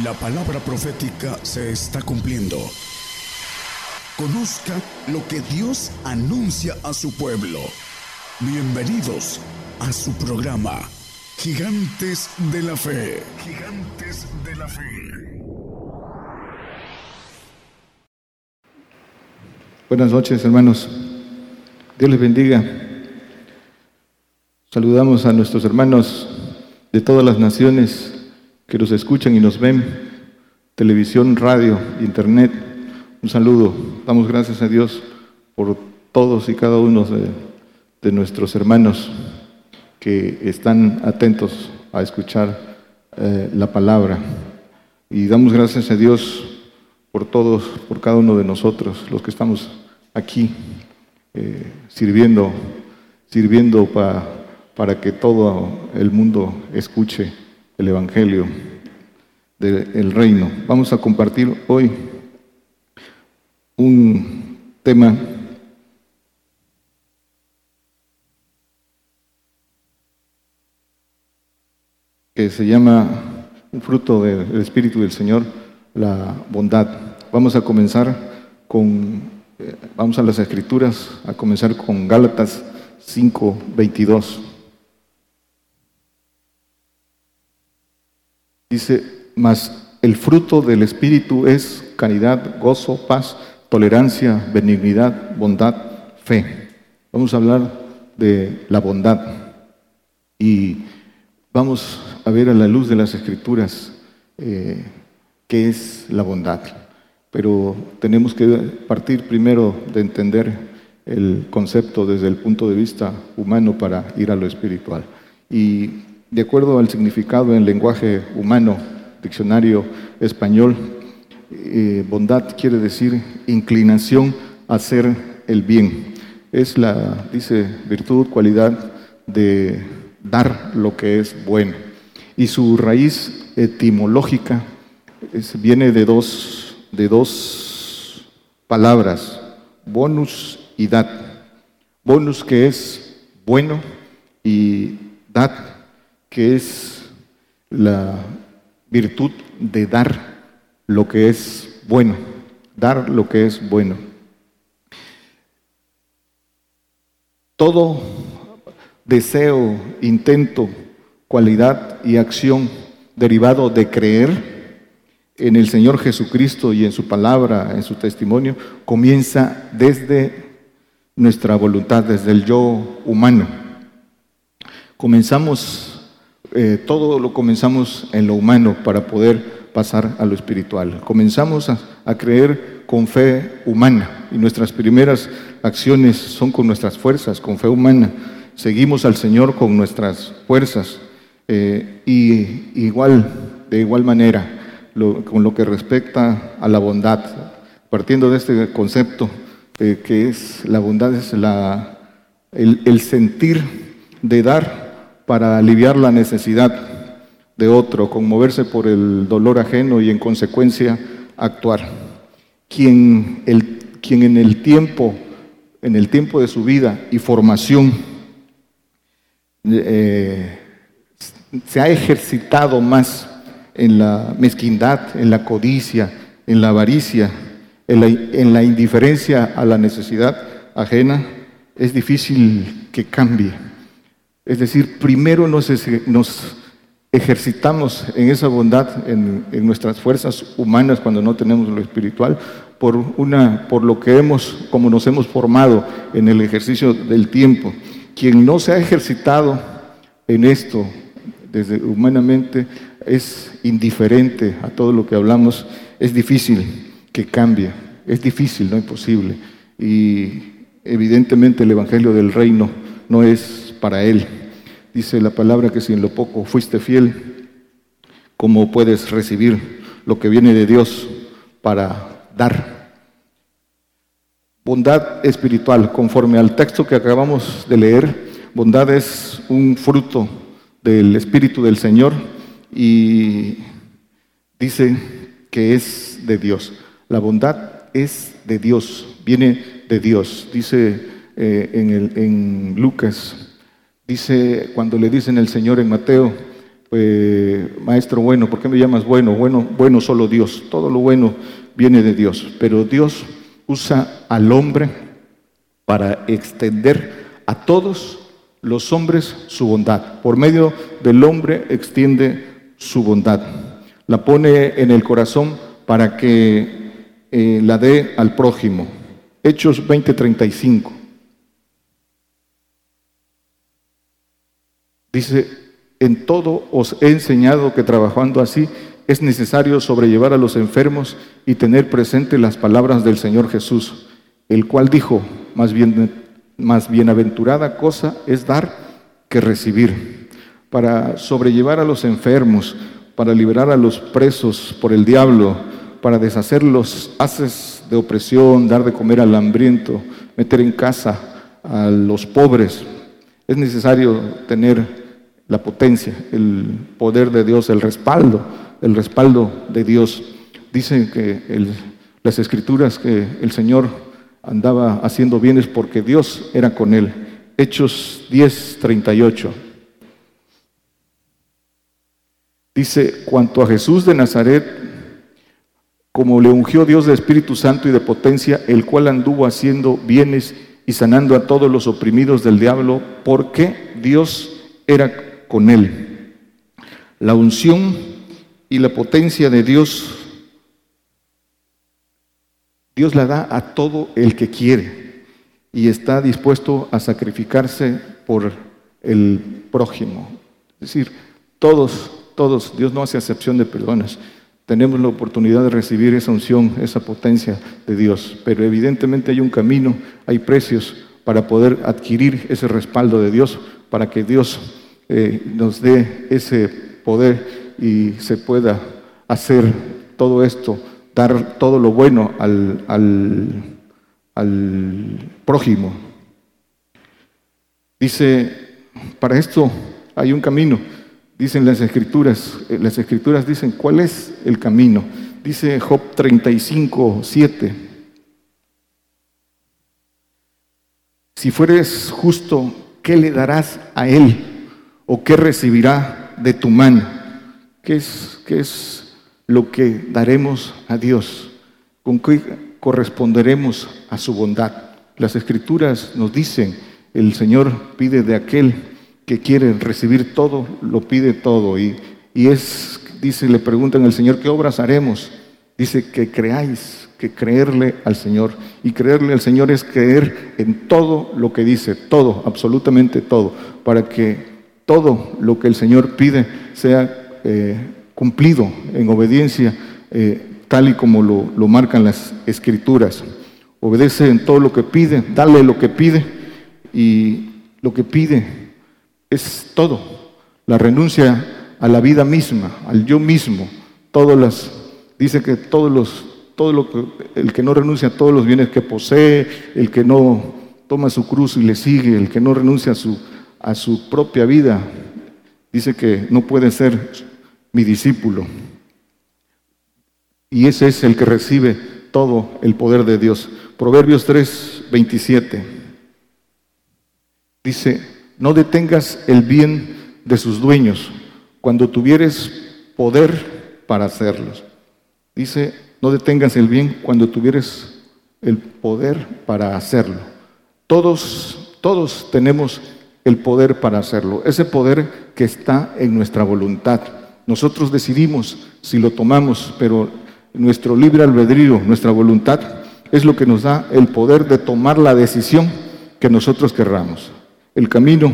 La palabra profética se está cumpliendo. Conozca lo que Dios anuncia a su pueblo. Bienvenidos a su programa, Gigantes de la Fe. Gigantes de la Fe. Buenas noches, hermanos. Dios les bendiga. Saludamos a nuestros hermanos de todas las naciones que nos escuchan y nos ven, televisión, radio, internet. Un saludo. Damos gracias a Dios por todos y cada uno de, nuestros hermanos que están atentos a escuchar eh, la palabra. Y damos gracias a Dios por todos, por cada uno de nosotros, los que estamos aquí eh, sirviendo, sirviendo para que todo el mundo escuche el Evangelio del reino. Vamos a compartir hoy un tema que se llama un fruto del Espíritu del Señor, la bondad. Vamos a comenzar con, eh, vamos a las Escrituras, a comenzar con Gálatas 5, 22. Dice, mas el fruto del Espíritu es caridad, gozo, paz, tolerancia, benignidad, bondad, fe. Vamos a hablar de la bondad y vamos a ver a la luz de las escrituras eh, qué es la bondad. Pero tenemos que partir primero de entender el concepto desde el punto de vista humano para ir a lo espiritual. Y de acuerdo al significado en lenguaje humano, diccionario español, eh, bondad quiere decir inclinación a hacer el bien. Es la, dice, virtud, cualidad de dar lo que es bueno. Y su raíz etimológica viene de dos, de dos palabras, bonus y dat. Bonus que es bueno y dat que es la virtud de dar lo que es bueno, dar lo que es bueno. Todo deseo, intento, cualidad y acción derivado de creer en el Señor Jesucristo y en su palabra, en su testimonio, comienza desde nuestra voluntad, desde el yo humano. Comenzamos eh, todo lo comenzamos en lo humano para poder pasar a lo espiritual. Comenzamos a, creer con fe humana y nuestras primeras acciones son con nuestras fuerzas, con fe humana. Seguimos al Señor con nuestras fuerzas eh, y igual, de igual manera, con lo que respecta a la bondad, partiendo de este concepto eh, que es la bondad, es la, el sentir de dar para aliviar la necesidad de otro, conmoverse por el dolor ajeno y en consecuencia actuar. Quien, quien en el tiempo, en el tiempo de su vida y formación, eh, se ha ejercitado más en la mezquindad, en la codicia, en la avaricia, en la indiferencia a la necesidad ajena, es difícil que cambie es decir, primero nos, ejercitamos en esa bondad, en, nuestras fuerzas humanas cuando no tenemos lo espiritual, por, una, por lo que hemos, como nos hemos formado en el ejercicio del tiempo. Quien no se ha ejercitado en esto desde humanamente es indiferente a todo lo que hablamos, es difícil que cambie, es difícil, no imposible. Y evidentemente el Evangelio del Reino no es para él. Dice la palabra que si en lo poco fuiste fiel, ¿cómo puedes recibir lo que viene de Dios para dar? Bondad espiritual, conforme al texto que acabamos de leer, bondad es un fruto del Espíritu del Señor y dice que es de Dios. La bondad es de Dios, viene de Dios. Dice eh, en, el, en Lucas Dice, cuando le dicen el Señor en Mateo, eh, maestro bueno, ¿por qué me llamas bueno? Bueno, bueno solo Dios. Todo lo bueno viene de Dios, pero Dios usa al hombre para extender a todos los hombres su bondad. Por medio del hombre extiende su bondad. La pone en el corazón para que eh, la dé al prójimo. Hechos 20:35. Dice, en todo os he enseñado que trabajando así es necesario sobrellevar a los enfermos y tener presente las palabras del Señor Jesús, el cual dijo, más bien más bienaventurada cosa es dar que recibir. Para sobrellevar a los enfermos, para liberar a los presos por el diablo, para deshacer los haces de opresión, dar de comer al hambriento, meter en casa a los pobres. Es necesario tener la potencia, el poder de Dios, el respaldo, el respaldo de Dios. Dicen que las escrituras que el Señor andaba haciendo bienes porque Dios era con él. Hechos 10, 38. Dice, cuanto a Jesús de Nazaret, como le ungió Dios de Espíritu Santo y de potencia, el cual anduvo haciendo bienes y sanando a todos los oprimidos del diablo, porque Dios era con él. La unción y la potencia de Dios Dios la da a todo el que quiere y está dispuesto a sacrificarse por el prójimo. Es decir, todos, todos, Dios no hace acepción de personas. Tenemos la oportunidad de recibir esa unción, esa potencia de Dios, pero evidentemente hay un camino, hay precios para poder adquirir ese respaldo de Dios, para que Dios eh, nos dé ese poder y se pueda hacer todo esto dar todo lo bueno al, al, prójimo. Dice, para esto hay un camino. Dicen las escrituras, eh, las escrituras dicen, ¿cuál es el camino? Dice Job 35, 7. Si fueres justo, ¿qué le darás a él? ¿O qué recibirá de tu mano? ¿Qué es, qué es lo que daremos a Dios, con qué corresponderemos a su bondad. Las escrituras nos dicen, el Señor pide de aquel que quiere recibir todo, lo pide todo. Y, y es, dice, le preguntan al Señor, ¿qué obras haremos? Dice que creáis, que creerle al Señor. Y creerle al Señor es creer en todo lo que dice, todo, absolutamente todo, para que todo lo que el Señor pide sea eh, cumplido en obediencia eh, tal y como lo, marcan las escrituras. Obedece en todo lo que pide, dale lo que pide y lo que pide es todo. La renuncia a la vida misma, al yo mismo. Todas las, dice que todos los, todo lo que, el que no renuncia a todos los bienes que posee, el que no toma su cruz y le sigue, el que no renuncia a su, a su propia vida, dice que no puede ser mi discípulo. Y ese es el que recibe todo el poder de Dios. Proverbios 3, 27. Dice, no detengas el bien de sus dueños cuando tuvieres poder para hacerlos. Dice, no detengas el bien cuando tuvieres el poder para hacerlo. Todos, todos tenemos el poder para hacerlo. Ese poder que está en nuestra voluntad. Nosotros decidimos si lo tomamos, pero nuestro libre albedrío, nuestra voluntad, es lo que nos da el poder de tomar la decisión que nosotros querramos. El camino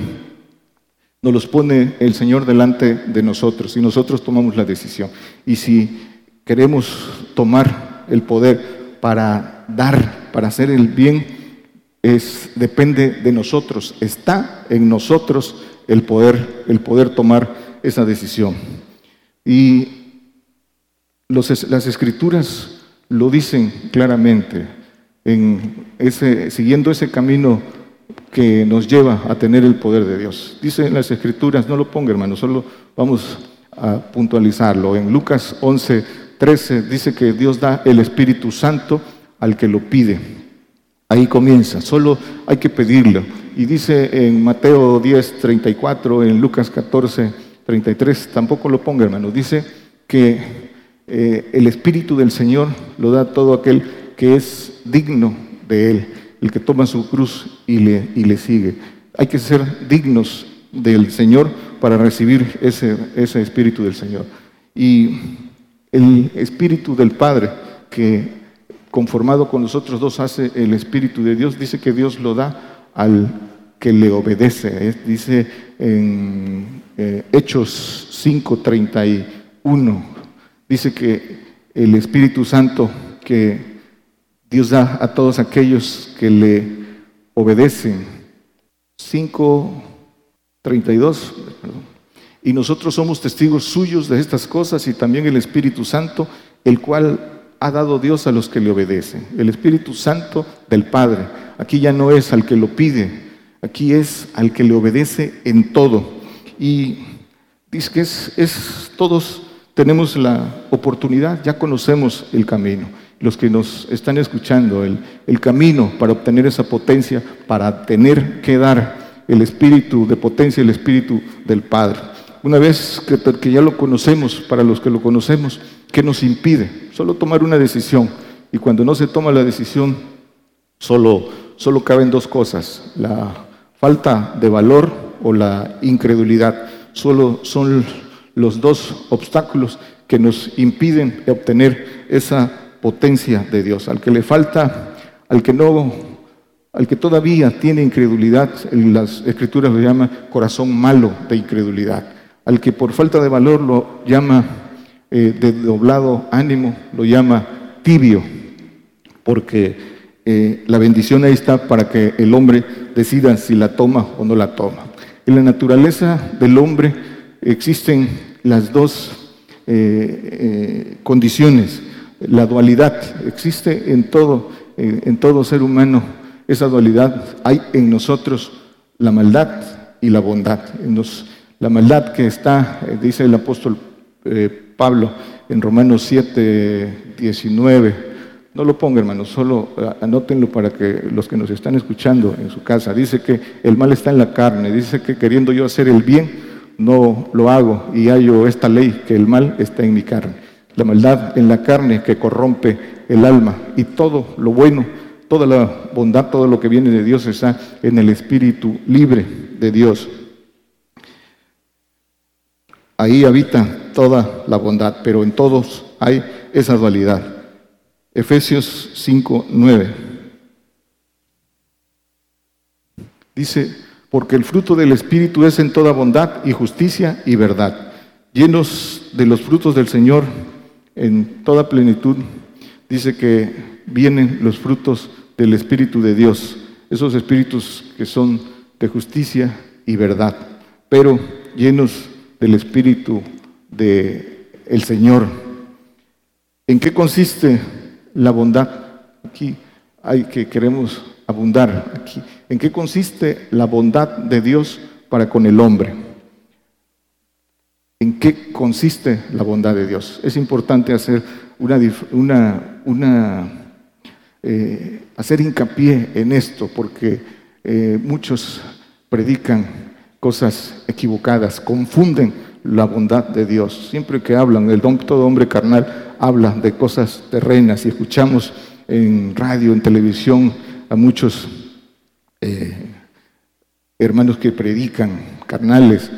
nos los pone el Señor delante de nosotros y nosotros tomamos la decisión. Y si queremos tomar el poder para dar, para hacer el bien, es, depende de nosotros. Está en nosotros el poder, el poder tomar esa decisión. Y las escrituras lo dicen claramente, en ese, siguiendo ese camino que nos lleva a tener el poder de Dios. Dicen las escrituras, no lo ponga hermano, solo vamos a puntualizarlo. En Lucas 11, 13 dice que Dios da el Espíritu Santo al que lo pide. Ahí comienza, solo hay que pedirlo. Y dice en Mateo 10, 34, en Lucas 14, 33, tampoco lo ponga, hermano. Dice que eh, el Espíritu del Señor lo da todo aquel que es digno de Él, el que toma su cruz y le, y le sigue. Hay que ser dignos del Señor para recibir ese, ese Espíritu del Señor. Y el Espíritu del Padre, que conformado con nosotros dos hace el Espíritu de Dios, dice que Dios lo da al que le obedece. Dice en eh, Hechos 5:31, dice que el Espíritu Santo que Dios da a todos aquellos que le obedecen. 5:32, y nosotros somos testigos suyos de estas cosas y también el Espíritu Santo, el cual ha dado Dios a los que le obedecen. El Espíritu Santo del Padre. Aquí ya no es al que lo pide, aquí es al que le obedece en todo. Y dice que es, es todos tenemos la oportunidad, ya conocemos el camino. Los que nos están escuchando, el, el camino para obtener esa potencia, para tener que dar el espíritu de potencia, el espíritu del Padre. Una vez que, que ya lo conocemos, para los que lo conocemos, ¿qué nos impide? Solo tomar una decisión. Y cuando no se toma la decisión, solo, solo caben dos cosas, la falta de valor o la incredulidad. Solo son los dos obstáculos que nos impiden obtener esa potencia de Dios. Al que le falta, al que no, al que todavía tiene incredulidad, en las escrituras lo llama corazón malo de incredulidad. Al que por falta de valor lo llama eh, de doblado ánimo, lo llama tibio, porque eh, la bendición ahí está para que el hombre decida si la toma o no la toma. En la naturaleza del hombre existen las dos eh, condiciones, la dualidad, existe en todo, en todo ser humano esa dualidad, hay en nosotros la maldad y la bondad. la maldad que está, dice el apóstol Pablo en Romanos 7, 19. No lo ponga, hermano, solo eh, anótenlo para que los que nos están escuchando en su casa. Dice que el mal está en la carne, dice que queriendo yo hacer el bien, no lo hago y hallo esta ley, que el mal está en mi carne. La maldad en la carne que corrompe el alma y todo lo bueno, toda la bondad, todo lo que viene de Dios está en el espíritu libre de Dios. Ahí habita toda la bondad, pero en todos hay esa dualidad. Efesios 5, 9. Dice, porque el fruto del Espíritu es en toda bondad y justicia y verdad, llenos de los frutos del Señor en toda plenitud. Dice que vienen los frutos del Espíritu de Dios, esos espíritus que son de justicia y verdad, pero llenos del Espíritu del el Señor. ¿En qué consiste la bondad? Aquí hay que queremos abundar aquí. ¿En qué consiste la bondad de Dios para con el hombre? ¿En qué consiste la bondad de Dios? Es importante hacer una, una, una eh, hacer hincapié en esto, porque eh, muchos predican cosas equivocadas, confunden la bondad de Dios. Siempre que hablan, el don, todo hombre carnal habla de cosas terrenas y escuchamos en radio, en televisión a muchos eh, hermanos que predican carnales,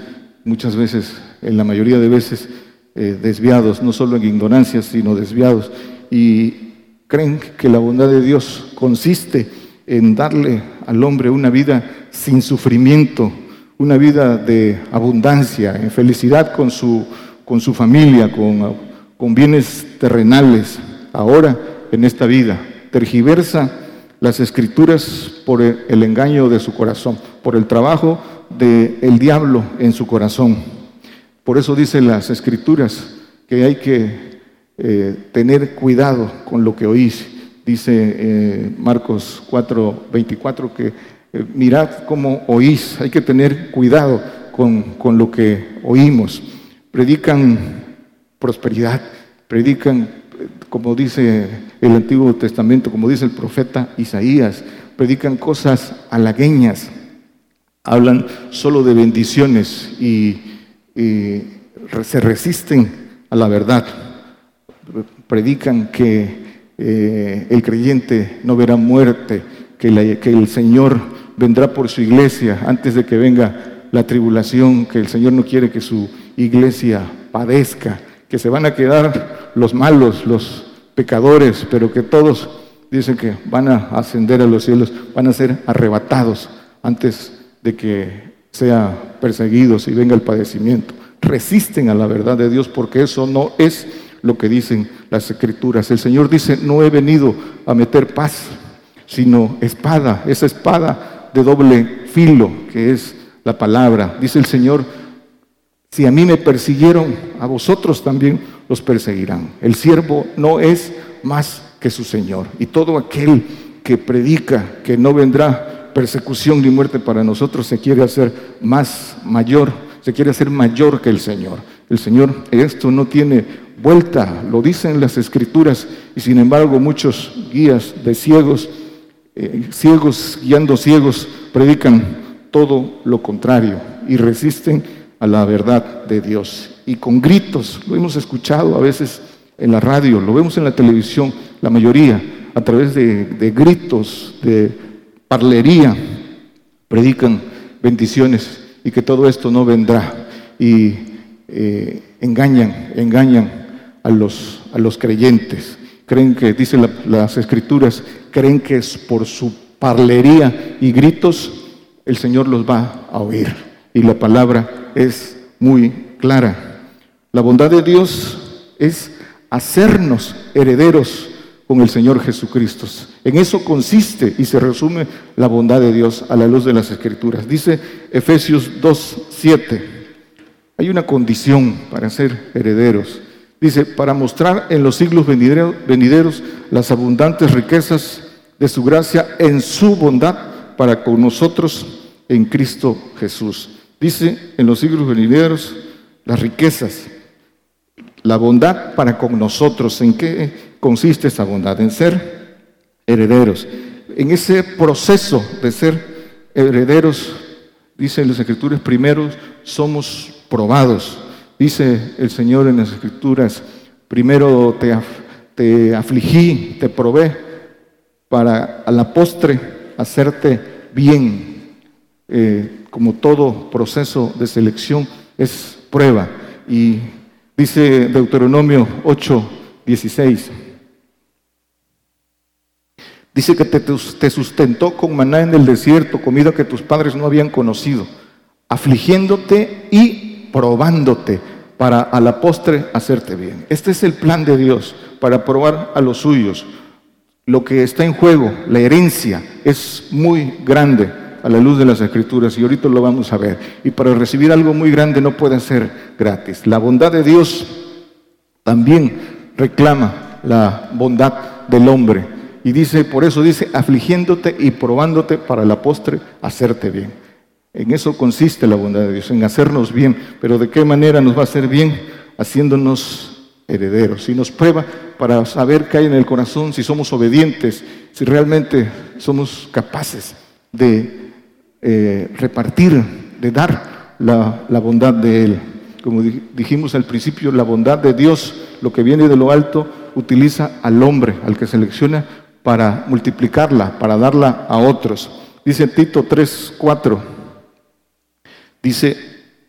muchas veces, en la mayoría de veces, eh, desviados, no solo en ignorancia, sino desviados, y creen que la bondad de Dios consiste en darle al hombre una vida sin sufrimiento, una vida de abundancia, en felicidad con su, con su familia, con, con bienes terrenales, ahora en esta vida. Tergiversa las escrituras por el engaño de su corazón, por el trabajo del diablo en su corazón. Por eso dicen las escrituras que hay que eh, tener cuidado con lo que oís. Dice eh, Marcos 4, 24 que eh, mirad cómo oís, hay que tener cuidado con, lo que oímos. Predican prosperidad, predican, como dice el Antiguo Testamento, como dice el profeta Isaías, predican cosas halagueñas, hablan solo de bendiciones y y se resisten a la verdad. Predican que eh, el creyente no verá muerte, que, que el Señor vendrá por su iglesia antes de que venga la tribulación, que el Señor no quiere que su iglesia padezca, que se van a quedar los malos, los pecadores, pero que todos dicen que van a ascender a los cielos, van a ser arrebatados antes de que sean perseguidos y venga el padecimiento. Resisten a la verdad de Dios porque eso no es lo que dicen las escrituras. El Señor dice, no he venido a meter paz, sino espada, esa espada de doble filo que es la palabra. Dice el Señor, si a mí me persiguieron, a vosotros también los perseguirán. El siervo no es más que su Señor. Y todo aquel que predica que no vendrá persecución ni muerte para nosotros se quiere hacer más mayor, se quiere hacer mayor que el Señor. El Señor, esto no tiene vuelta, lo dicen las escrituras, y sin embargo muchos guías de ciegos, eh, ciegos guiando ciegos, predican todo lo contrario y resisten a la verdad de Dios. Y con gritos, lo hemos escuchado a veces en la radio, lo vemos en la televisión, la mayoría, a través de, gritos, de parlería, predican bendiciones y que todo esto no vendrá. Y eh, engañan, engañan a los, a los creyentes. Creen que, dicen las escrituras, creen que es por su parlería y gritos el Señor los va a oír. Y la palabra es muy clara. La bondad de Dios es hacernos herederos con el Señor Jesucristo. En eso consiste y se resume la bondad de Dios a la luz de las Escrituras. Dice Efesios 2.7, hay una condición para ser herederos. Dice, para mostrar en los siglos venideros las abundantes riquezas de su gracia en su bondad para con nosotros en Cristo Jesús. Dice, en los siglos venideros, las riquezas, la bondad para con nosotros. ¿En qué consiste esa bondad? En ser herederos. En ese proceso de ser herederos, dice en las escrituras, primero somos probados Dice el Señor en las Escrituras, primero te, afligí, te probé, para a la postre hacerte bien. Eh, como todo proceso de selección es prueba. Y dice Deuteronomio 8, 16. Dice que te, sustentó con maná en el desierto, comida que tus padres no habían conocido, afligiéndote y probándote para a la postre hacerte bien. Este es el plan de Dios para probar a los suyos. Lo que está en juego, la herencia, es muy grande a la luz de las escrituras y ahorita lo vamos a ver. Y para recibir algo muy grande no puede ser gratis. La bondad de Dios también reclama la bondad del hombre. Y dice, por eso dice, afligiéndote y probándote para la postre hacerte bien. En eso consiste la bondad de Dios, en hacernos bien. Pero ¿de qué manera nos va a hacer bien? Haciéndonos herederos. Y nos prueba para saber qué hay en el corazón, si somos obedientes, si realmente somos capaces de eh, repartir, de dar la, la bondad de Él. Como dijimos al principio, la bondad de Dios, lo que viene de lo alto, utiliza al hombre, al que selecciona, para multiplicarla, para darla a otros. Dice Tito 3, 4. Dice,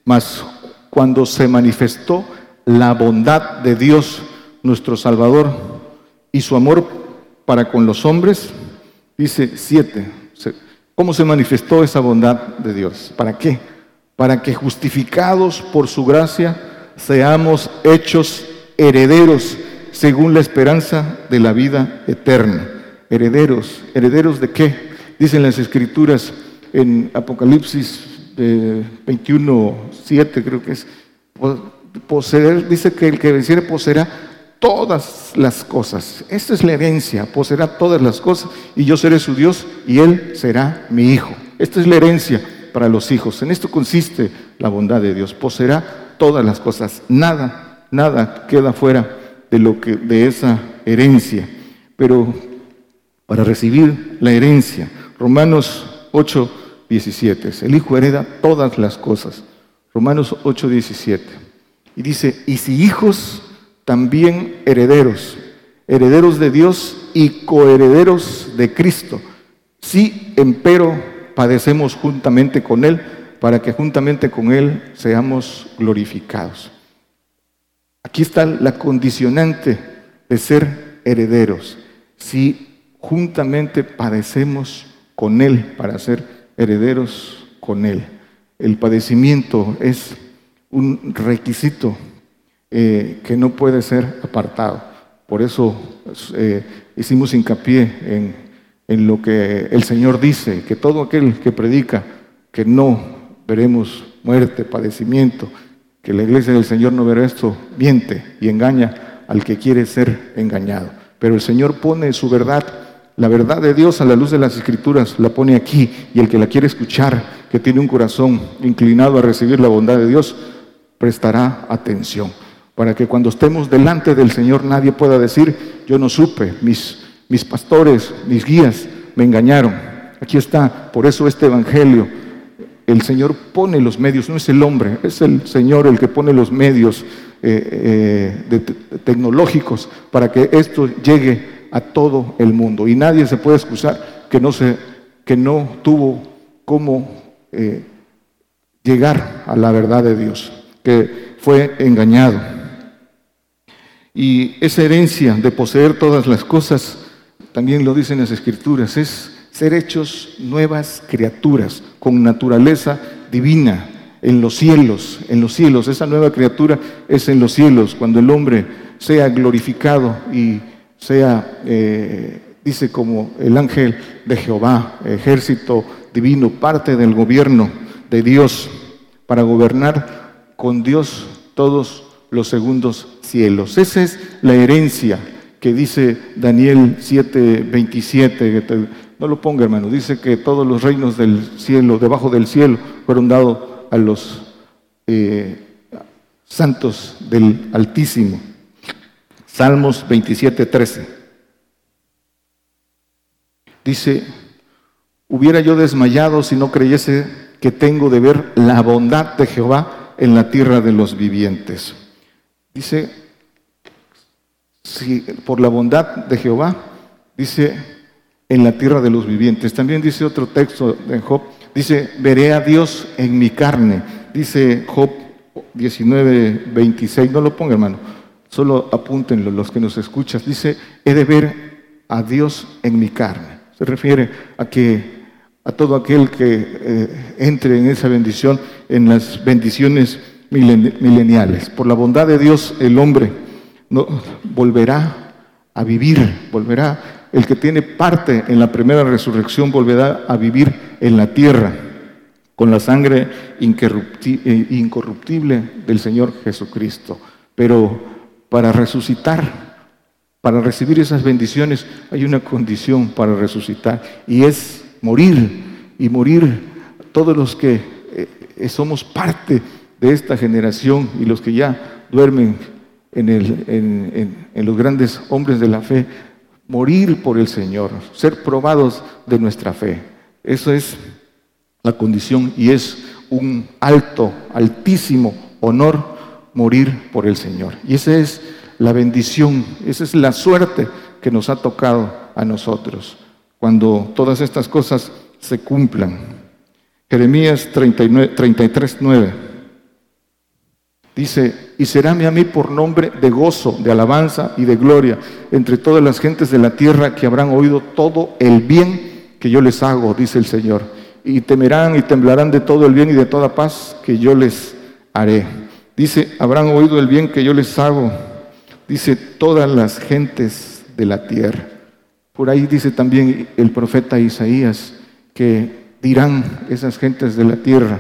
mas cuando se manifestó la bondad de Dios, nuestro Salvador, y su amor para con los hombres, dice siete. ¿Cómo se manifestó esa bondad de Dios? ¿Para qué? Para que justificados por su gracia seamos hechos herederos según la esperanza de la vida eterna. Herederos, herederos de qué? Dicen las escrituras en Apocalipsis 21, 7 creo que es, poseer, dice que el que venciere poseerá todas las cosas. Esta es la herencia, poseerá todas las cosas y yo seré su Dios y él será mi hijo. Esta es la herencia para los hijos. En esto consiste la bondad de Dios, poseerá todas las cosas. Nada, nada queda fuera de lo que de esa herencia. Pero para recibir la herencia, Romanos 8 17. El Hijo hereda todas las cosas. Romanos 8:17. Y dice, y si hijos, también herederos, herederos de Dios y coherederos de Cristo. Si empero padecemos juntamente con Él, para que juntamente con Él seamos glorificados. Aquí está la condicionante de ser herederos. Si juntamente padecemos con Él para ser herederos con Él. El padecimiento es un requisito eh, que no puede ser apartado. Por eso eh, hicimos hincapié en, en lo que el Señor dice, que todo aquel que predica que no veremos muerte, padecimiento, que la iglesia del Señor no verá esto, miente y engaña al que quiere ser engañado. Pero el Señor pone su verdad la verdad de Dios a la luz de las escrituras la pone aquí y el que la quiere escuchar, que tiene un corazón inclinado a recibir la bondad de Dios, prestará atención. Para que cuando estemos delante del Señor nadie pueda decir, yo no supe, mis, mis pastores, mis guías me engañaron. Aquí está, por eso este Evangelio, el Señor pone los medios, no es el hombre, es el Señor el que pone los medios eh, eh, tecnológicos para que esto llegue a todo el mundo. Y nadie se puede excusar que no, se, que no tuvo cómo eh, llegar a la verdad de Dios, que fue engañado. Y esa herencia de poseer todas las cosas, también lo dicen las escrituras, es ser hechos nuevas criaturas con naturaleza divina en los cielos, en los cielos. Esa nueva criatura es en los cielos, cuando el hombre sea glorificado y sea, eh, dice como el ángel de Jehová, ejército divino, parte del gobierno de Dios, para gobernar con Dios todos los segundos cielos. Esa es la herencia que dice Daniel 7:27. No lo ponga, hermano. Dice que todos los reinos del cielo, debajo del cielo, fueron dados a los eh, santos del Altísimo. Salmos 27, 13. Dice, hubiera yo desmayado si no creyese que tengo de ver la bondad de Jehová en la tierra de los vivientes. Dice, si por la bondad de Jehová, dice, en la tierra de los vivientes. También dice otro texto de Job, dice, veré a Dios en mi carne. Dice Job 19, 26, no lo ponga hermano Solo apúntenlo los que nos escuchas. Dice, he de ver a Dios en mi carne. Se refiere a que a todo aquel que eh, entre en esa bendición, en las bendiciones mileniales. Por la bondad de Dios, el hombre volverá a vivir, volverá, el que tiene parte en la primera resurrección volverá a vivir en la tierra con la sangre eh, incorruptible del Señor Jesucristo. Pero para resucitar, para recibir esas bendiciones, hay una condición para resucitar y es morir y morir todos los que eh, somos parte de esta generación y los que ya duermen en, en los grandes hombres de la fe, morir por el Señor, ser probados de nuestra fe. Eso es la condición y es un alto, altísimo honor morir por el Señor. Y esa es la bendición, esa es la suerte que nos ha tocado a nosotros cuando todas estas cosas se cumplan. Jeremías 33, 9 dice, y seráme a mí por nombre de gozo, de alabanza y de gloria entre todas las gentes de la tierra que habrán oído todo el bien que yo les hago, dice el Señor. Y temerán y temblarán de todo el bien y de toda paz que yo les haré. Dice, habrán oído el bien que yo les hago. Dice, todas las gentes de la tierra. Por ahí dice también el profeta Isaías que dirán esas gentes de la tierra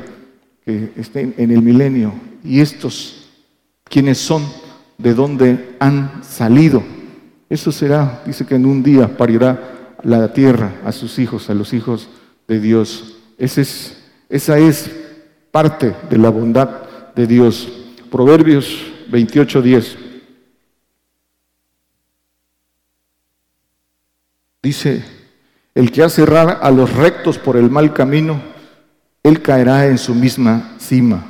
que estén en el milenio. Y estos, ¿quiénes son? ¿De dónde han salido? Eso será, dice que en un día parirá la tierra a sus hijos, a los hijos de Dios. Ese es, esa es parte de la bondad de Dios. Proverbios 28:10. Dice, el que hace errar a los rectos por el mal camino, él caerá en su misma cima,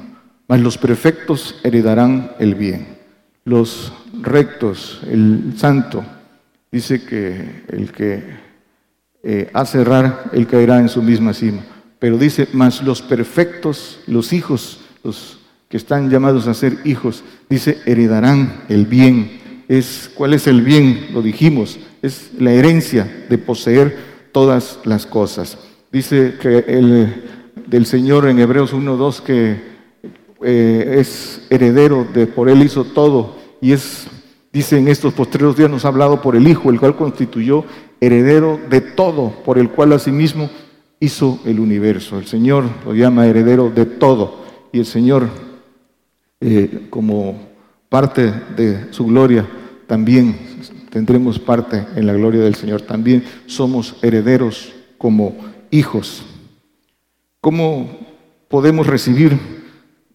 mas los perfectos heredarán el bien. Los rectos, el santo, dice que el que eh, hace errar, él caerá en su misma cima. Pero dice, mas los perfectos, los hijos, los que están llamados a ser hijos, dice, heredarán el bien. Es, ¿Cuál es el bien? Lo dijimos, es la herencia de poseer todas las cosas. Dice que el del Señor en Hebreos 1.2 que eh, es heredero de por él hizo todo y es, dice en estos postreros días nos ha hablado por el Hijo, el cual constituyó heredero de todo, por el cual asimismo hizo el universo. El Señor lo llama heredero de todo y el Señor eh, como parte de su gloria también tendremos parte en la gloria del Señor. También somos herederos como hijos. ¿Cómo podemos recibir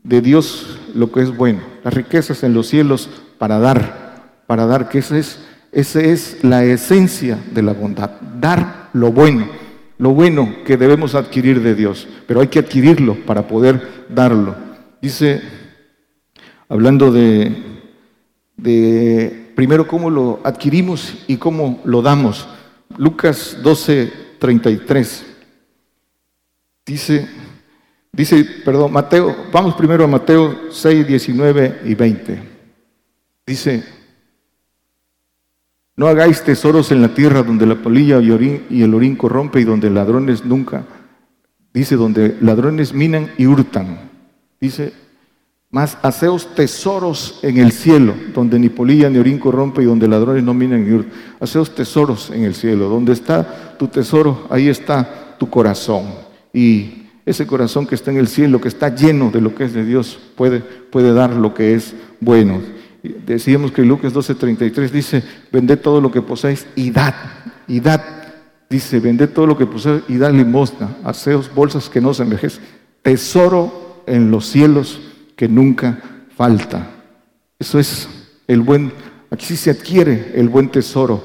de Dios lo que es bueno? Las riquezas en los cielos para dar, para dar, que esa es, esa es la esencia de la bondad, dar lo bueno, lo bueno que debemos adquirir de Dios, pero hay que adquirirlo para poder darlo. Dice, hablando de, primero cómo lo adquirimos y cómo lo damos. Lucas 12, 33. Dice, dice, perdón, Mateo, vamos primero a Mateo 6, 19 y 20. Dice, no hagáis tesoros en la tierra donde la polilla y el orín corrompe y donde ladrones nunca, dice, donde ladrones minan y hurtan. Dice, más haceos tesoros en el cielo, donde ni polilla ni orín corrompe y donde ladrones no minan ni hurtan. Haceos tesoros en el cielo. Donde está tu tesoro, ahí está tu corazón. Y ese corazón que está en el cielo, que está lleno de lo que es de Dios, puede, puede dar lo que es bueno. Decíamos que Lucas 12:33 dice, vended todo lo que poseéis y dad, y dad. Dice, vended todo lo que poseéis y dad limosna, haceos bolsas que no se envejecen, tesoro en los cielos que nunca falta. Eso es el buen, aquí se adquiere el buen tesoro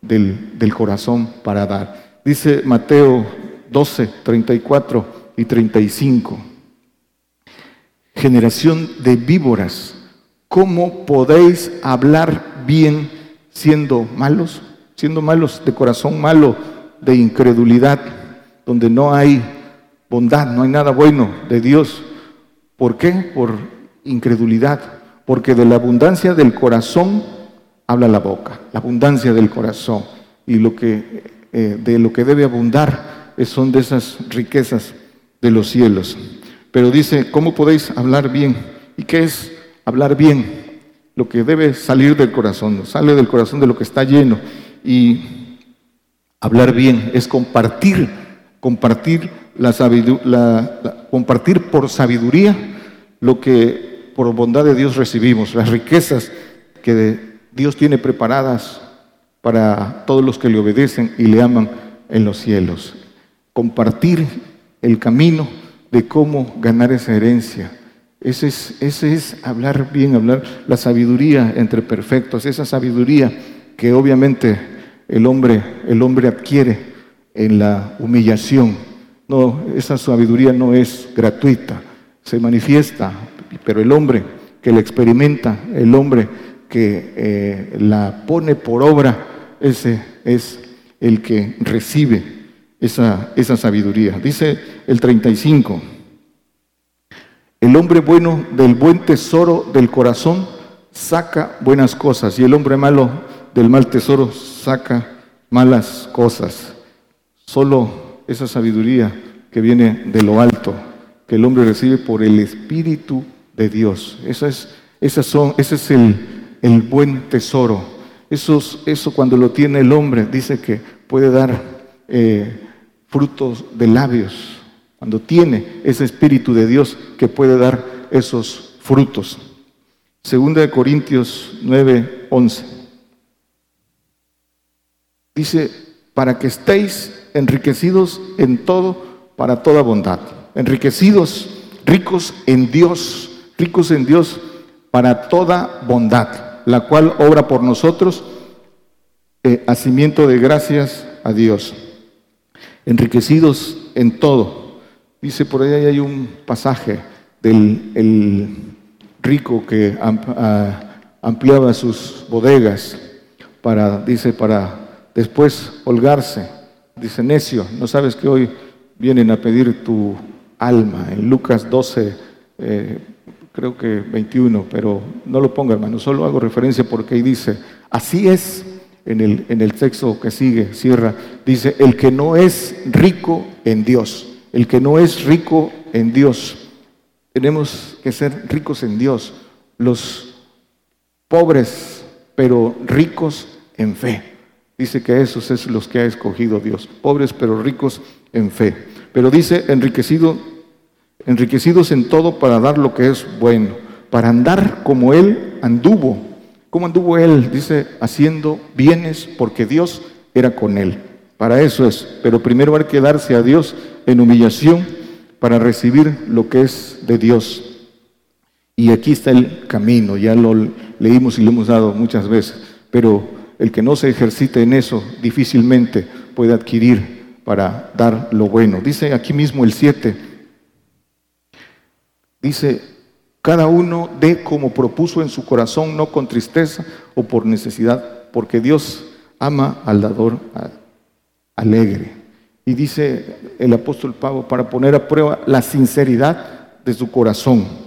del, del corazón para dar. Dice Mateo 12, 34 y 35. Generación de víboras, ¿cómo podéis hablar bien siendo malos? Siendo malos de corazón malo, de incredulidad, donde no hay bondad, no hay nada bueno de Dios. ¿Por qué? Por incredulidad. Porque de la abundancia del corazón habla la boca, la abundancia del corazón. Y lo que, eh, de lo que debe abundar son de esas riquezas de los cielos. Pero dice, ¿cómo podéis hablar bien? ¿Y qué es hablar bien? Lo que debe salir del corazón, sale del corazón de lo que está lleno. Y hablar bien es compartir, compartir, la, compartir por sabiduría lo que por bondad de Dios recibimos, las riquezas que Dios tiene preparadas para todos los que le obedecen y le aman en los cielos compartir el camino de cómo ganar esa herencia. Ese es, es hablar bien, hablar la sabiduría entre perfectos, esa sabiduría que obviamente el hombre, el hombre adquiere en la humillación. No, esa sabiduría no es gratuita, se manifiesta, pero el hombre que la experimenta, el hombre que eh, la pone por obra, ese es el que recibe esa, esa sabiduría. Dice el 35, el hombre bueno del buen tesoro del corazón saca buenas cosas y el hombre malo del mal tesoro saca malas cosas. Solo esa sabiduría que viene de lo alto, que el hombre recibe por el Espíritu de Dios. Eso es, esas son, ese es el, el buen tesoro. Eso, eso cuando lo tiene el hombre, dice que puede dar eh, frutos de labios, cuando tiene ese Espíritu de Dios que puede dar esos frutos. Segunda de Corintios 9, 11. Dice, para que estéis enriquecidos en todo, para toda bondad. Enriquecidos, ricos en Dios, ricos en Dios para toda bondad, la cual obra por nosotros eh, hacimiento de gracias a Dios enriquecidos en todo. Dice por ahí hay un pasaje del el rico que ampliaba sus bodegas para, dice, para después holgarse. Dice, necio, no sabes que hoy vienen a pedir tu alma. En Lucas 12, eh, creo que 21, pero no lo ponga hermano, solo hago referencia porque ahí dice, así es en el, en el texto que sigue, cierra, dice, el que no es rico en Dios, el que no es rico en Dios. Tenemos que ser ricos en Dios, los pobres, pero ricos en fe. Dice que esos es los que ha escogido Dios, pobres pero ricos en fe. Pero dice, enriquecido, enriquecidos en todo para dar lo que es bueno, para andar como Él anduvo ¿Cómo anduvo él? Dice, haciendo bienes porque Dios era con él. Para eso es. Pero primero hay que darse a Dios en humillación para recibir lo que es de Dios. Y aquí está el camino, ya lo leímos y lo hemos dado muchas veces, pero el que no se ejercite en eso difícilmente puede adquirir para dar lo bueno. Dice aquí mismo el 7, dice, cada uno dé como propuso en su corazón, no con tristeza o por necesidad, porque Dios ama al dador alegre. Y dice el apóstol Pablo, para poner a prueba la sinceridad de su corazón.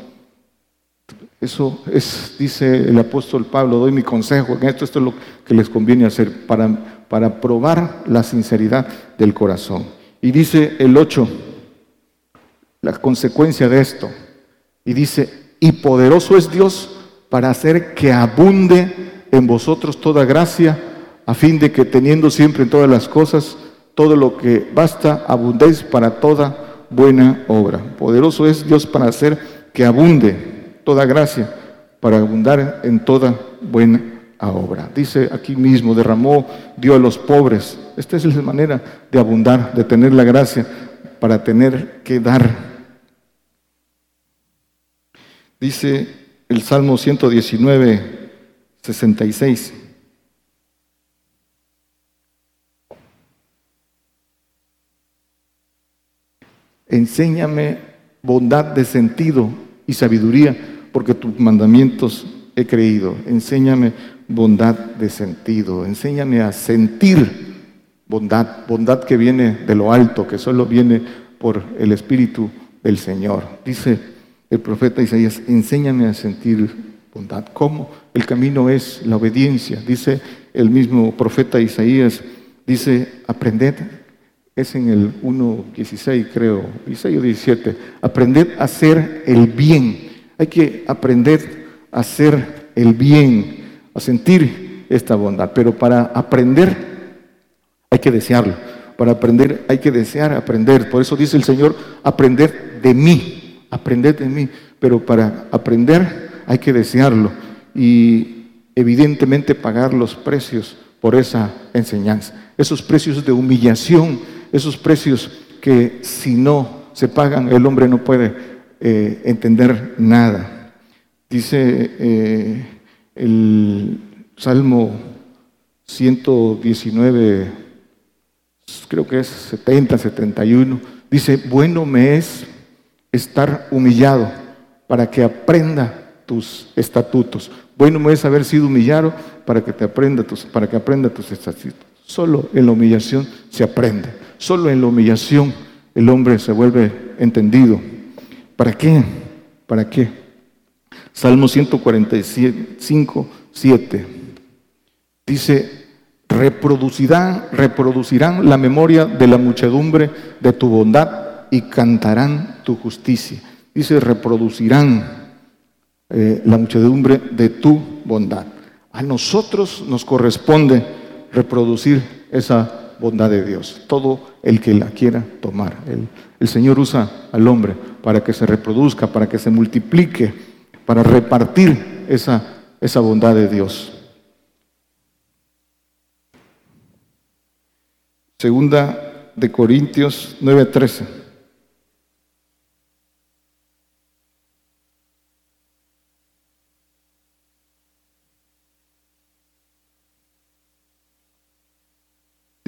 Eso es, dice el apóstol Pablo, doy mi consejo, en esto, esto es lo que les conviene hacer, para, probar la sinceridad del corazón. Y dice el 8, la consecuencia de esto, y dice, y poderoso es Dios para hacer que abunde en vosotros toda gracia, a fin de que teniendo siempre en todas las cosas todo lo que basta, abundéis para toda buena obra. Poderoso es Dios para hacer que abunde toda gracia, para abundar en toda buena obra. Dice aquí mismo, derramó, dio a los pobres. Esta es la manera de abundar, de tener la gracia para tener que dar Dice el Salmo 119, 66. Enséñame bondad de sentido y sabiduría, porque tus mandamientos he creído. Enséñame bondad de sentido. Enséñame a sentir bondad, bondad que viene de lo alto, que solo viene por el Espíritu del Señor. Dice el profeta Isaías, enséñame a sentir bondad. ¿Cómo? El camino es la obediencia. Dice el mismo profeta Isaías, dice, aprended, es en el 1.16 creo, 16 o 17, aprended a hacer el bien. Hay que aprender a hacer el bien, a sentir esta bondad. Pero para aprender hay que desearlo. Para aprender hay que desear aprender. Por eso dice el Señor, aprender de mí aprended de mí, pero para aprender hay que desearlo y evidentemente pagar los precios por esa enseñanza. Esos precios de humillación, esos precios que si no se pagan el hombre no puede eh, entender nada. Dice eh, el Salmo 119, creo que es 70, 71, dice, bueno me es estar humillado para que aprenda tus estatutos. Bueno no es haber sido humillado para que te aprenda tus, para que aprenda tus estatutos. Solo en la humillación se aprende. Solo en la humillación el hombre se vuelve entendido. ¿Para qué? ¿Para qué? Salmo 145, 7. Dice, reproducirán, reproducirán la memoria de la muchedumbre de tu bondad y cantarán tu justicia. Dice, reproducirán eh, la muchedumbre de tu bondad. A nosotros nos corresponde reproducir esa bondad de Dios, todo el que la quiera tomar. El, el Señor usa al hombre para que se reproduzca, para que se multiplique, para repartir esa, esa bondad de Dios. Segunda de Corintios 9:13.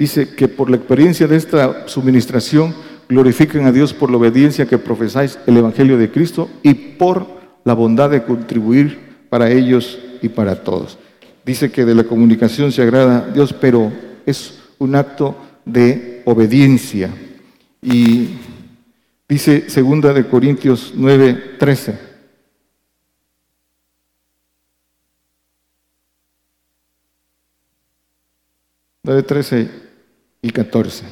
Dice que por la experiencia de esta suministración glorifican a Dios por la obediencia que profesáis el Evangelio de Cristo y por la bondad de contribuir para ellos y para todos. Dice que de la comunicación se agrada a Dios, pero es un acto de obediencia. Y dice segunda de Corintios 9, 13. 9, 13 y 14.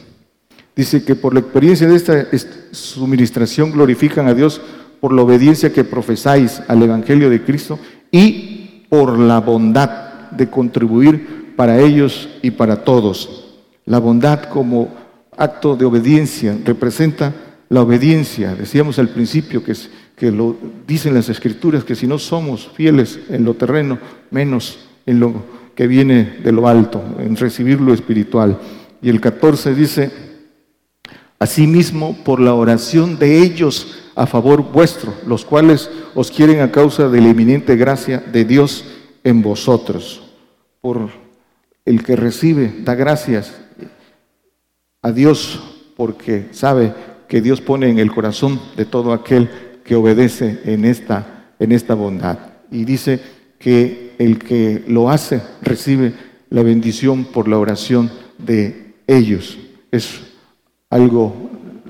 Dice que por la experiencia de esta suministración glorifican a Dios por la obediencia que profesáis al Evangelio de Cristo y por la bondad de contribuir para ellos y para todos. La bondad como acto de obediencia representa la obediencia. Decíamos al principio que, que lo dicen las escrituras, que si no somos fieles en lo terreno, menos en lo que viene de lo alto, en recibir lo espiritual. Y el 14 dice, asimismo por la oración de ellos a favor vuestro, los cuales os quieren a causa de la eminente gracia de Dios en vosotros. Por el que recibe, da gracias a Dios porque sabe que Dios pone en el corazón de todo aquel que obedece en esta, en esta bondad. Y dice que el que lo hace recibe la bendición por la oración de ellos. Es algo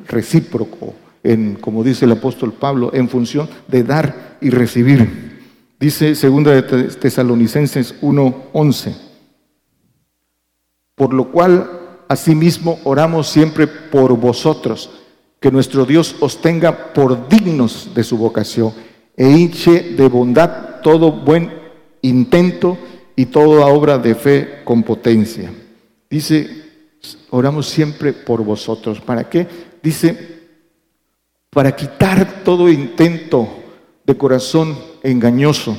recíproco, en, como dice el apóstol Pablo, en función de dar y recibir. Dice segunda de Tesalonicenses 1:11. Por lo cual asimismo oramos siempre por vosotros, que nuestro Dios os tenga por dignos de su vocación e hinche de bondad todo buen intento y toda obra de fe con potencia. Dice, oramos siempre por vosotros. ¿Para qué? Dice, para quitar todo intento de corazón engañoso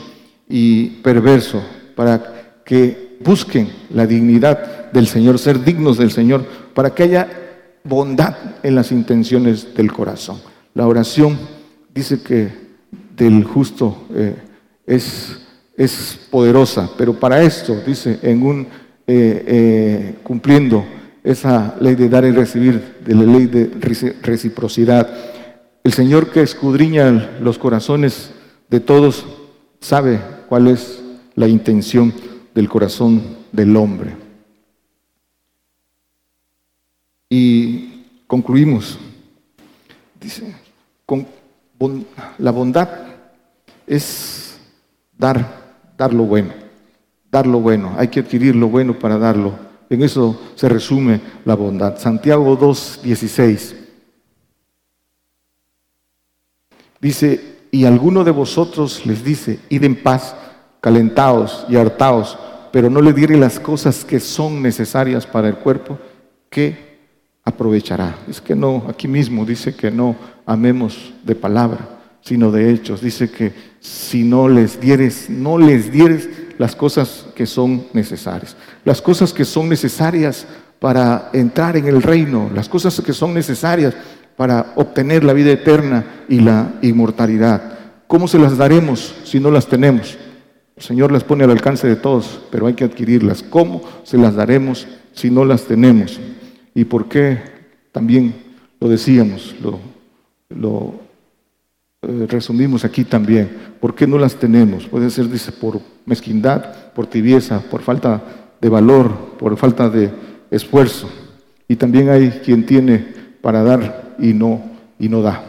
y perverso, para que busquen la dignidad del Señor, ser dignos del Señor, para que haya bondad en las intenciones del corazón. La oración dice que del justo eh, es es poderosa, pero para esto, dice, en un eh, eh, cumpliendo esa ley de dar y recibir, de la ley de reciprocidad, el Señor que escudriña los corazones de todos sabe cuál es la intención del corazón del hombre. Y concluimos. Dice, la bondad es dar dar lo bueno, dar lo bueno, hay que adquirir lo bueno para darlo. En eso se resume la bondad. Santiago 2, 16. Dice, y alguno de vosotros les dice, id en paz, calentaos y hartaos, pero no le diere las cosas que son necesarias para el cuerpo, ¿qué aprovechará? Es que no, aquí mismo dice que no amemos de palabra, sino de hechos. Dice que si no les dieres, no les dieres las cosas que son necesarias. Las cosas que son necesarias para entrar en el reino, las cosas que son necesarias para obtener la vida eterna y la inmortalidad. ¿Cómo se las daremos si no las tenemos? El Señor las pone al alcance de todos, pero hay que adquirirlas. ¿Cómo se las daremos si no las tenemos? ¿Y por qué? También lo decíamos, lo, lo eh, resumimos aquí también. ¿Por qué no las tenemos? Puede ser, dice, por mezquindad, por tibieza, por falta de valor, por falta de esfuerzo. Y también hay quien tiene para dar y no, y no da.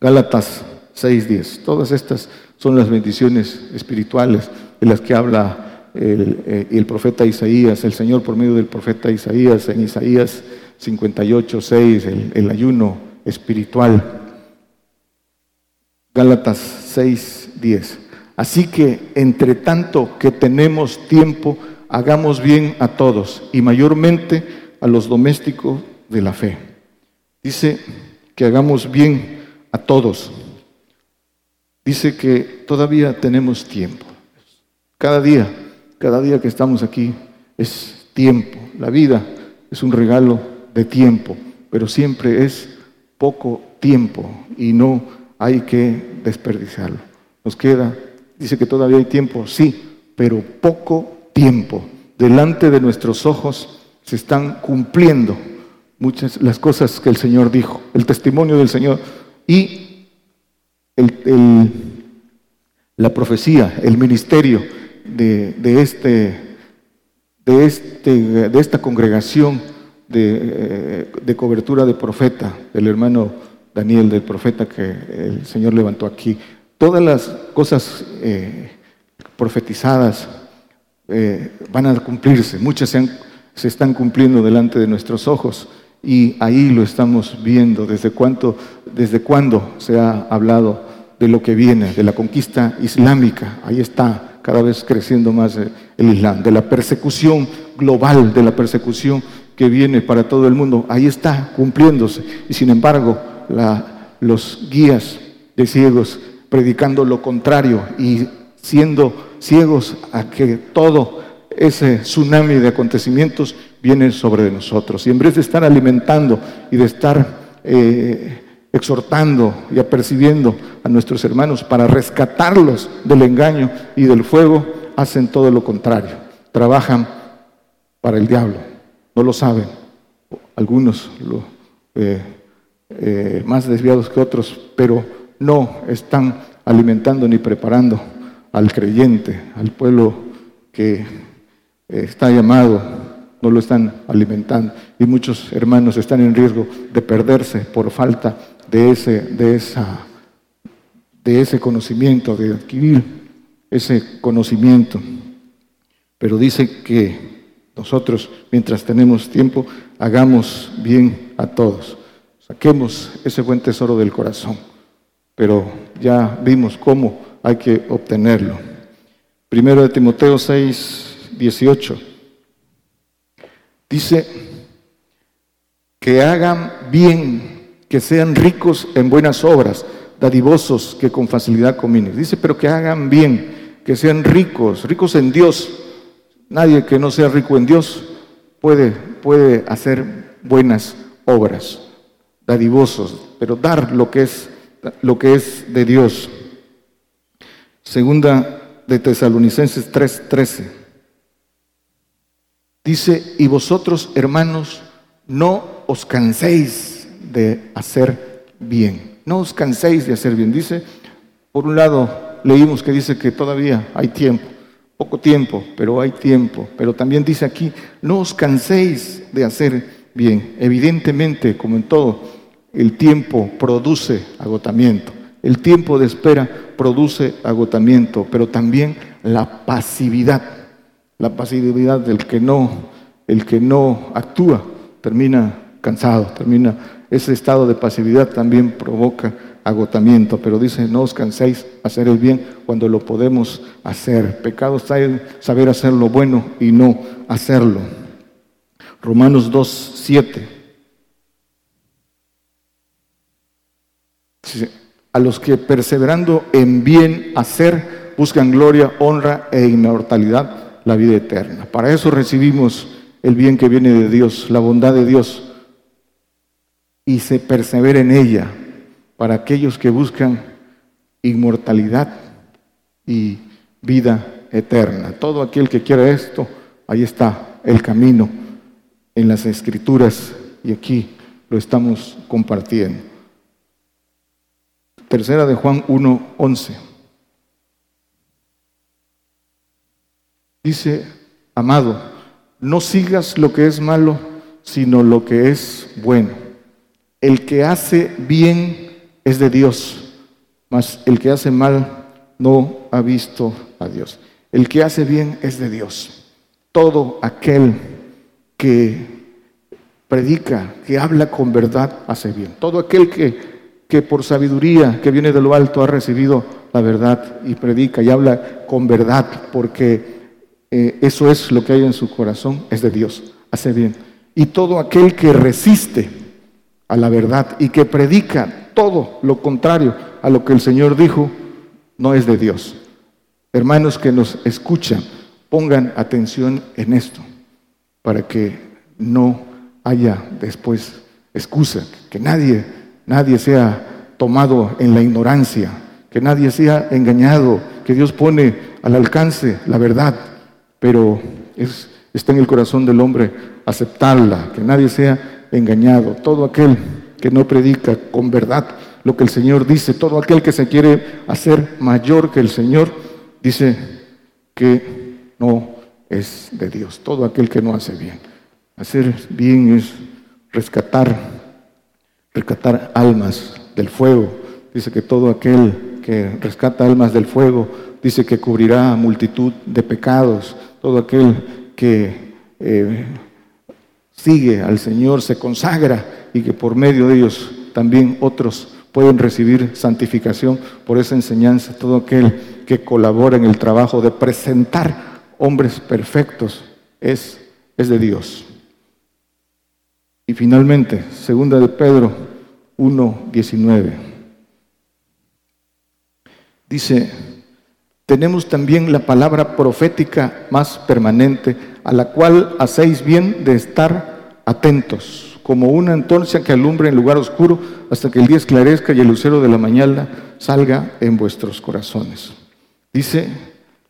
Gálatas 6.10. Todas estas son las bendiciones espirituales de las que habla el, eh, el, profeta Isaías, el Señor por medio del profeta Isaías, en Isaías 58.6, el, el ayuno espiritual. Gálatas 6, 10. Así que, entre tanto que tenemos tiempo, hagamos bien a todos y mayormente a los domésticos de la fe. Dice que hagamos bien a todos. Dice que todavía tenemos tiempo. Cada día, cada día que estamos aquí es tiempo. La vida es un regalo de tiempo, pero siempre es poco tiempo y no hay que desperdiciarlo. Nos queda, dice que todavía hay tiempo, sí, pero poco tiempo. Delante de nuestros ojos se están cumpliendo muchas las cosas que el Señor dijo, el testimonio del Señor y la profecía, el ministerio de, este, de, este, de esta congregación de, de, cobertura de profeta, del hermano Daniel, del profeta que el Señor levantó aquí. Todas las cosas eh, profetizadas eh, van a cumplirse, muchas se, se, están cumpliendo delante de nuestros ojos y ahí lo estamos viendo, desde, cuánto, desde cuándo se ha hablado de lo que viene, de la conquista islámica, ahí está cada vez creciendo más el Islam, de la persecución global, de la persecución que viene para todo el mundo, ahí está cumpliéndose. Y sin embargo, los guías de ciegos predicando lo contrario y siendo ciegos a que todo ese tsunami de acontecimientos viene sobre nosotros. Y en vez de estar alimentando y de estar eh, exhortando y apercibiendo a nuestros hermanos para rescatarlos del engaño y del fuego, hacen todo lo contrario. Trabajan para el diablo. No lo saben. Algunos lo, eh, eh, más desviados que otros, pero no están alimentando ni preparando al creyente, al pueblo que eh, está llamado, no lo están alimentando. Y muchos hermanos están en riesgo de perderse por falta de ese, de esa, de ese conocimiento, de adquirir ese conocimiento. Pero dice que nosotros, mientras tenemos tiempo, hagamos bien a todos. Saquemos ese buen tesoro del corazón pero ya vimos cómo hay que obtenerlo. Primero de Timoteo 6, 18. Dice que hagan bien, que sean ricos en buenas obras, dadivosos que con facilidad cominen. Dice, pero que hagan bien, que sean ricos, ricos en Dios. Nadie que no sea rico en Dios puede, puede hacer buenas obras, dadivosos, pero dar lo que es lo que es de Dios. Segunda de Tesalonicenses 3:13. Dice, y vosotros hermanos, no os canséis de hacer bien. No os canséis de hacer bien. Dice, por un lado, leímos que dice que todavía hay tiempo, poco tiempo, pero hay tiempo. Pero también dice aquí, no os canséis de hacer bien. Evidentemente, como en todo, el tiempo produce agotamiento. El tiempo de espera produce agotamiento, pero también la pasividad. La pasividad del que no, el que no actúa, termina cansado, termina ese estado de pasividad también provoca agotamiento, pero dice, no os canséis hacer el bien cuando lo podemos hacer. Pecado está en saber hacer lo bueno y no hacerlo. Romanos 2, 7. A los que perseverando en bien hacer buscan gloria, honra e inmortalidad, la vida eterna. Para eso recibimos el bien que viene de Dios, la bondad de Dios, y se persevera en ella para aquellos que buscan inmortalidad y vida eterna. Todo aquel que quiera esto, ahí está el camino en las escrituras y aquí lo estamos compartiendo. Tercera de Juan 1:11. Dice, amado, no sigas lo que es malo, sino lo que es bueno. El que hace bien es de Dios, mas el que hace mal no ha visto a Dios. El que hace bien es de Dios. Todo aquel que predica, que habla con verdad, hace bien. Todo aquel que que por sabiduría que viene de lo alto ha recibido la verdad y predica y habla con verdad, porque eh, eso es lo que hay en su corazón, es de Dios, hace bien. Y todo aquel que resiste a la verdad y que predica todo lo contrario a lo que el Señor dijo, no es de Dios. Hermanos que nos escuchan, pongan atención en esto, para que no haya después excusa, que nadie nadie sea tomado en la ignorancia, que nadie sea engañado, que Dios pone al alcance la verdad, pero es, está en el corazón del hombre aceptarla, que nadie sea engañado, todo aquel que no predica con verdad lo que el Señor dice, todo aquel que se quiere hacer mayor que el Señor, dice que no es de Dios, todo aquel que no hace bien. Hacer bien es rescatar, rescatar almas del fuego. Dice que todo aquel que rescata almas del fuego, dice que cubrirá multitud de pecados. Todo aquel que eh, sigue al Señor se consagra y que por medio de ellos también otros pueden recibir santificación por esa enseñanza. Todo aquel que colabora en el trabajo de presentar hombres perfectos es, es de Dios. Y finalmente, segunda de Pedro 1.19. Dice, tenemos también la palabra profética más permanente, a la cual hacéis bien de estar atentos, como una antorcha que alumbra en lugar oscuro hasta que el día esclarezca y el lucero de la mañana salga en vuestros corazones. Dice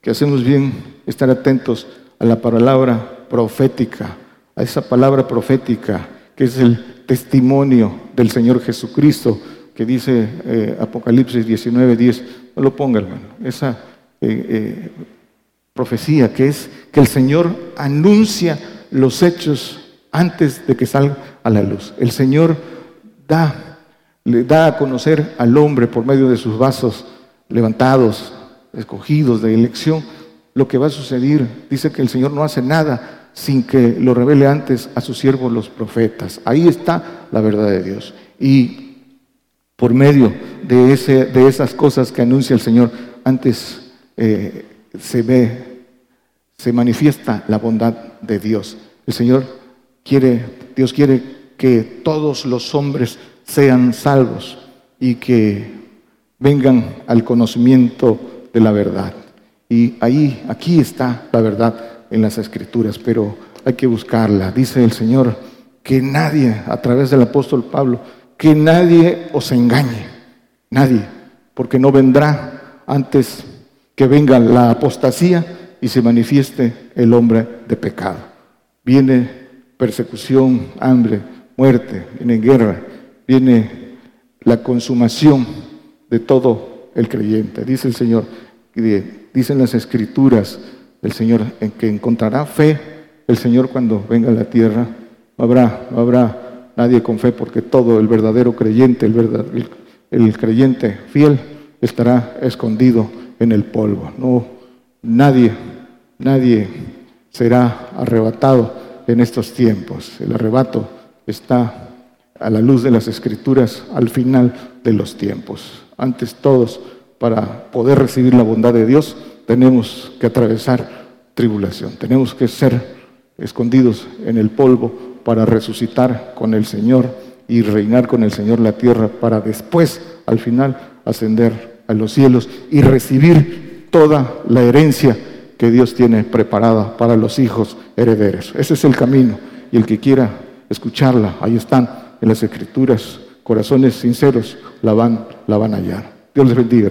que hacemos bien estar atentos a la palabra profética, a esa palabra profética que es el testimonio del Señor Jesucristo, que dice eh, Apocalipsis 19, 10. No lo ponga, hermano. Esa eh, eh, profecía que es que el Señor anuncia los hechos antes de que salga a la luz. El Señor da, le da a conocer al hombre por medio de sus vasos levantados, escogidos de elección, lo que va a suceder. Dice que el Señor no hace nada sin que lo revele antes a sus siervos los profetas. Ahí está la verdad de Dios. Y por medio de, ese, de esas cosas que anuncia el Señor, antes eh, se ve, se manifiesta la bondad de Dios. El Señor quiere, Dios quiere que todos los hombres sean salvos y que vengan al conocimiento de la verdad. Y ahí, aquí está la verdad en las escrituras, pero hay que buscarla. Dice el Señor que nadie, a través del apóstol Pablo, que nadie os engañe, nadie, porque no vendrá antes que venga la apostasía y se manifieste el hombre de pecado. Viene persecución, hambre, muerte, viene guerra, viene la consumación de todo el creyente. Dice el Señor, dicen las escrituras, el Señor, en que encontrará fe el Señor cuando venga a la tierra. No habrá, no habrá nadie con fe porque todo el verdadero creyente, el, el, creyente fiel estará escondido en el polvo. No, nadie, nadie será arrebatado en estos tiempos. El arrebato está a la luz de las escrituras al final de los tiempos. Antes todos, para poder recibir la bondad de Dios, tenemos que atravesar tribulación, tenemos que ser escondidos en el polvo para resucitar con el Señor y reinar con el Señor la tierra para después, al final, ascender a los cielos y recibir toda la herencia que Dios tiene preparada para los hijos herederos. Ese es el camino y el que quiera escucharla, ahí están en las escrituras, corazones sinceros la van, la van a hallar. Dios les bendiga.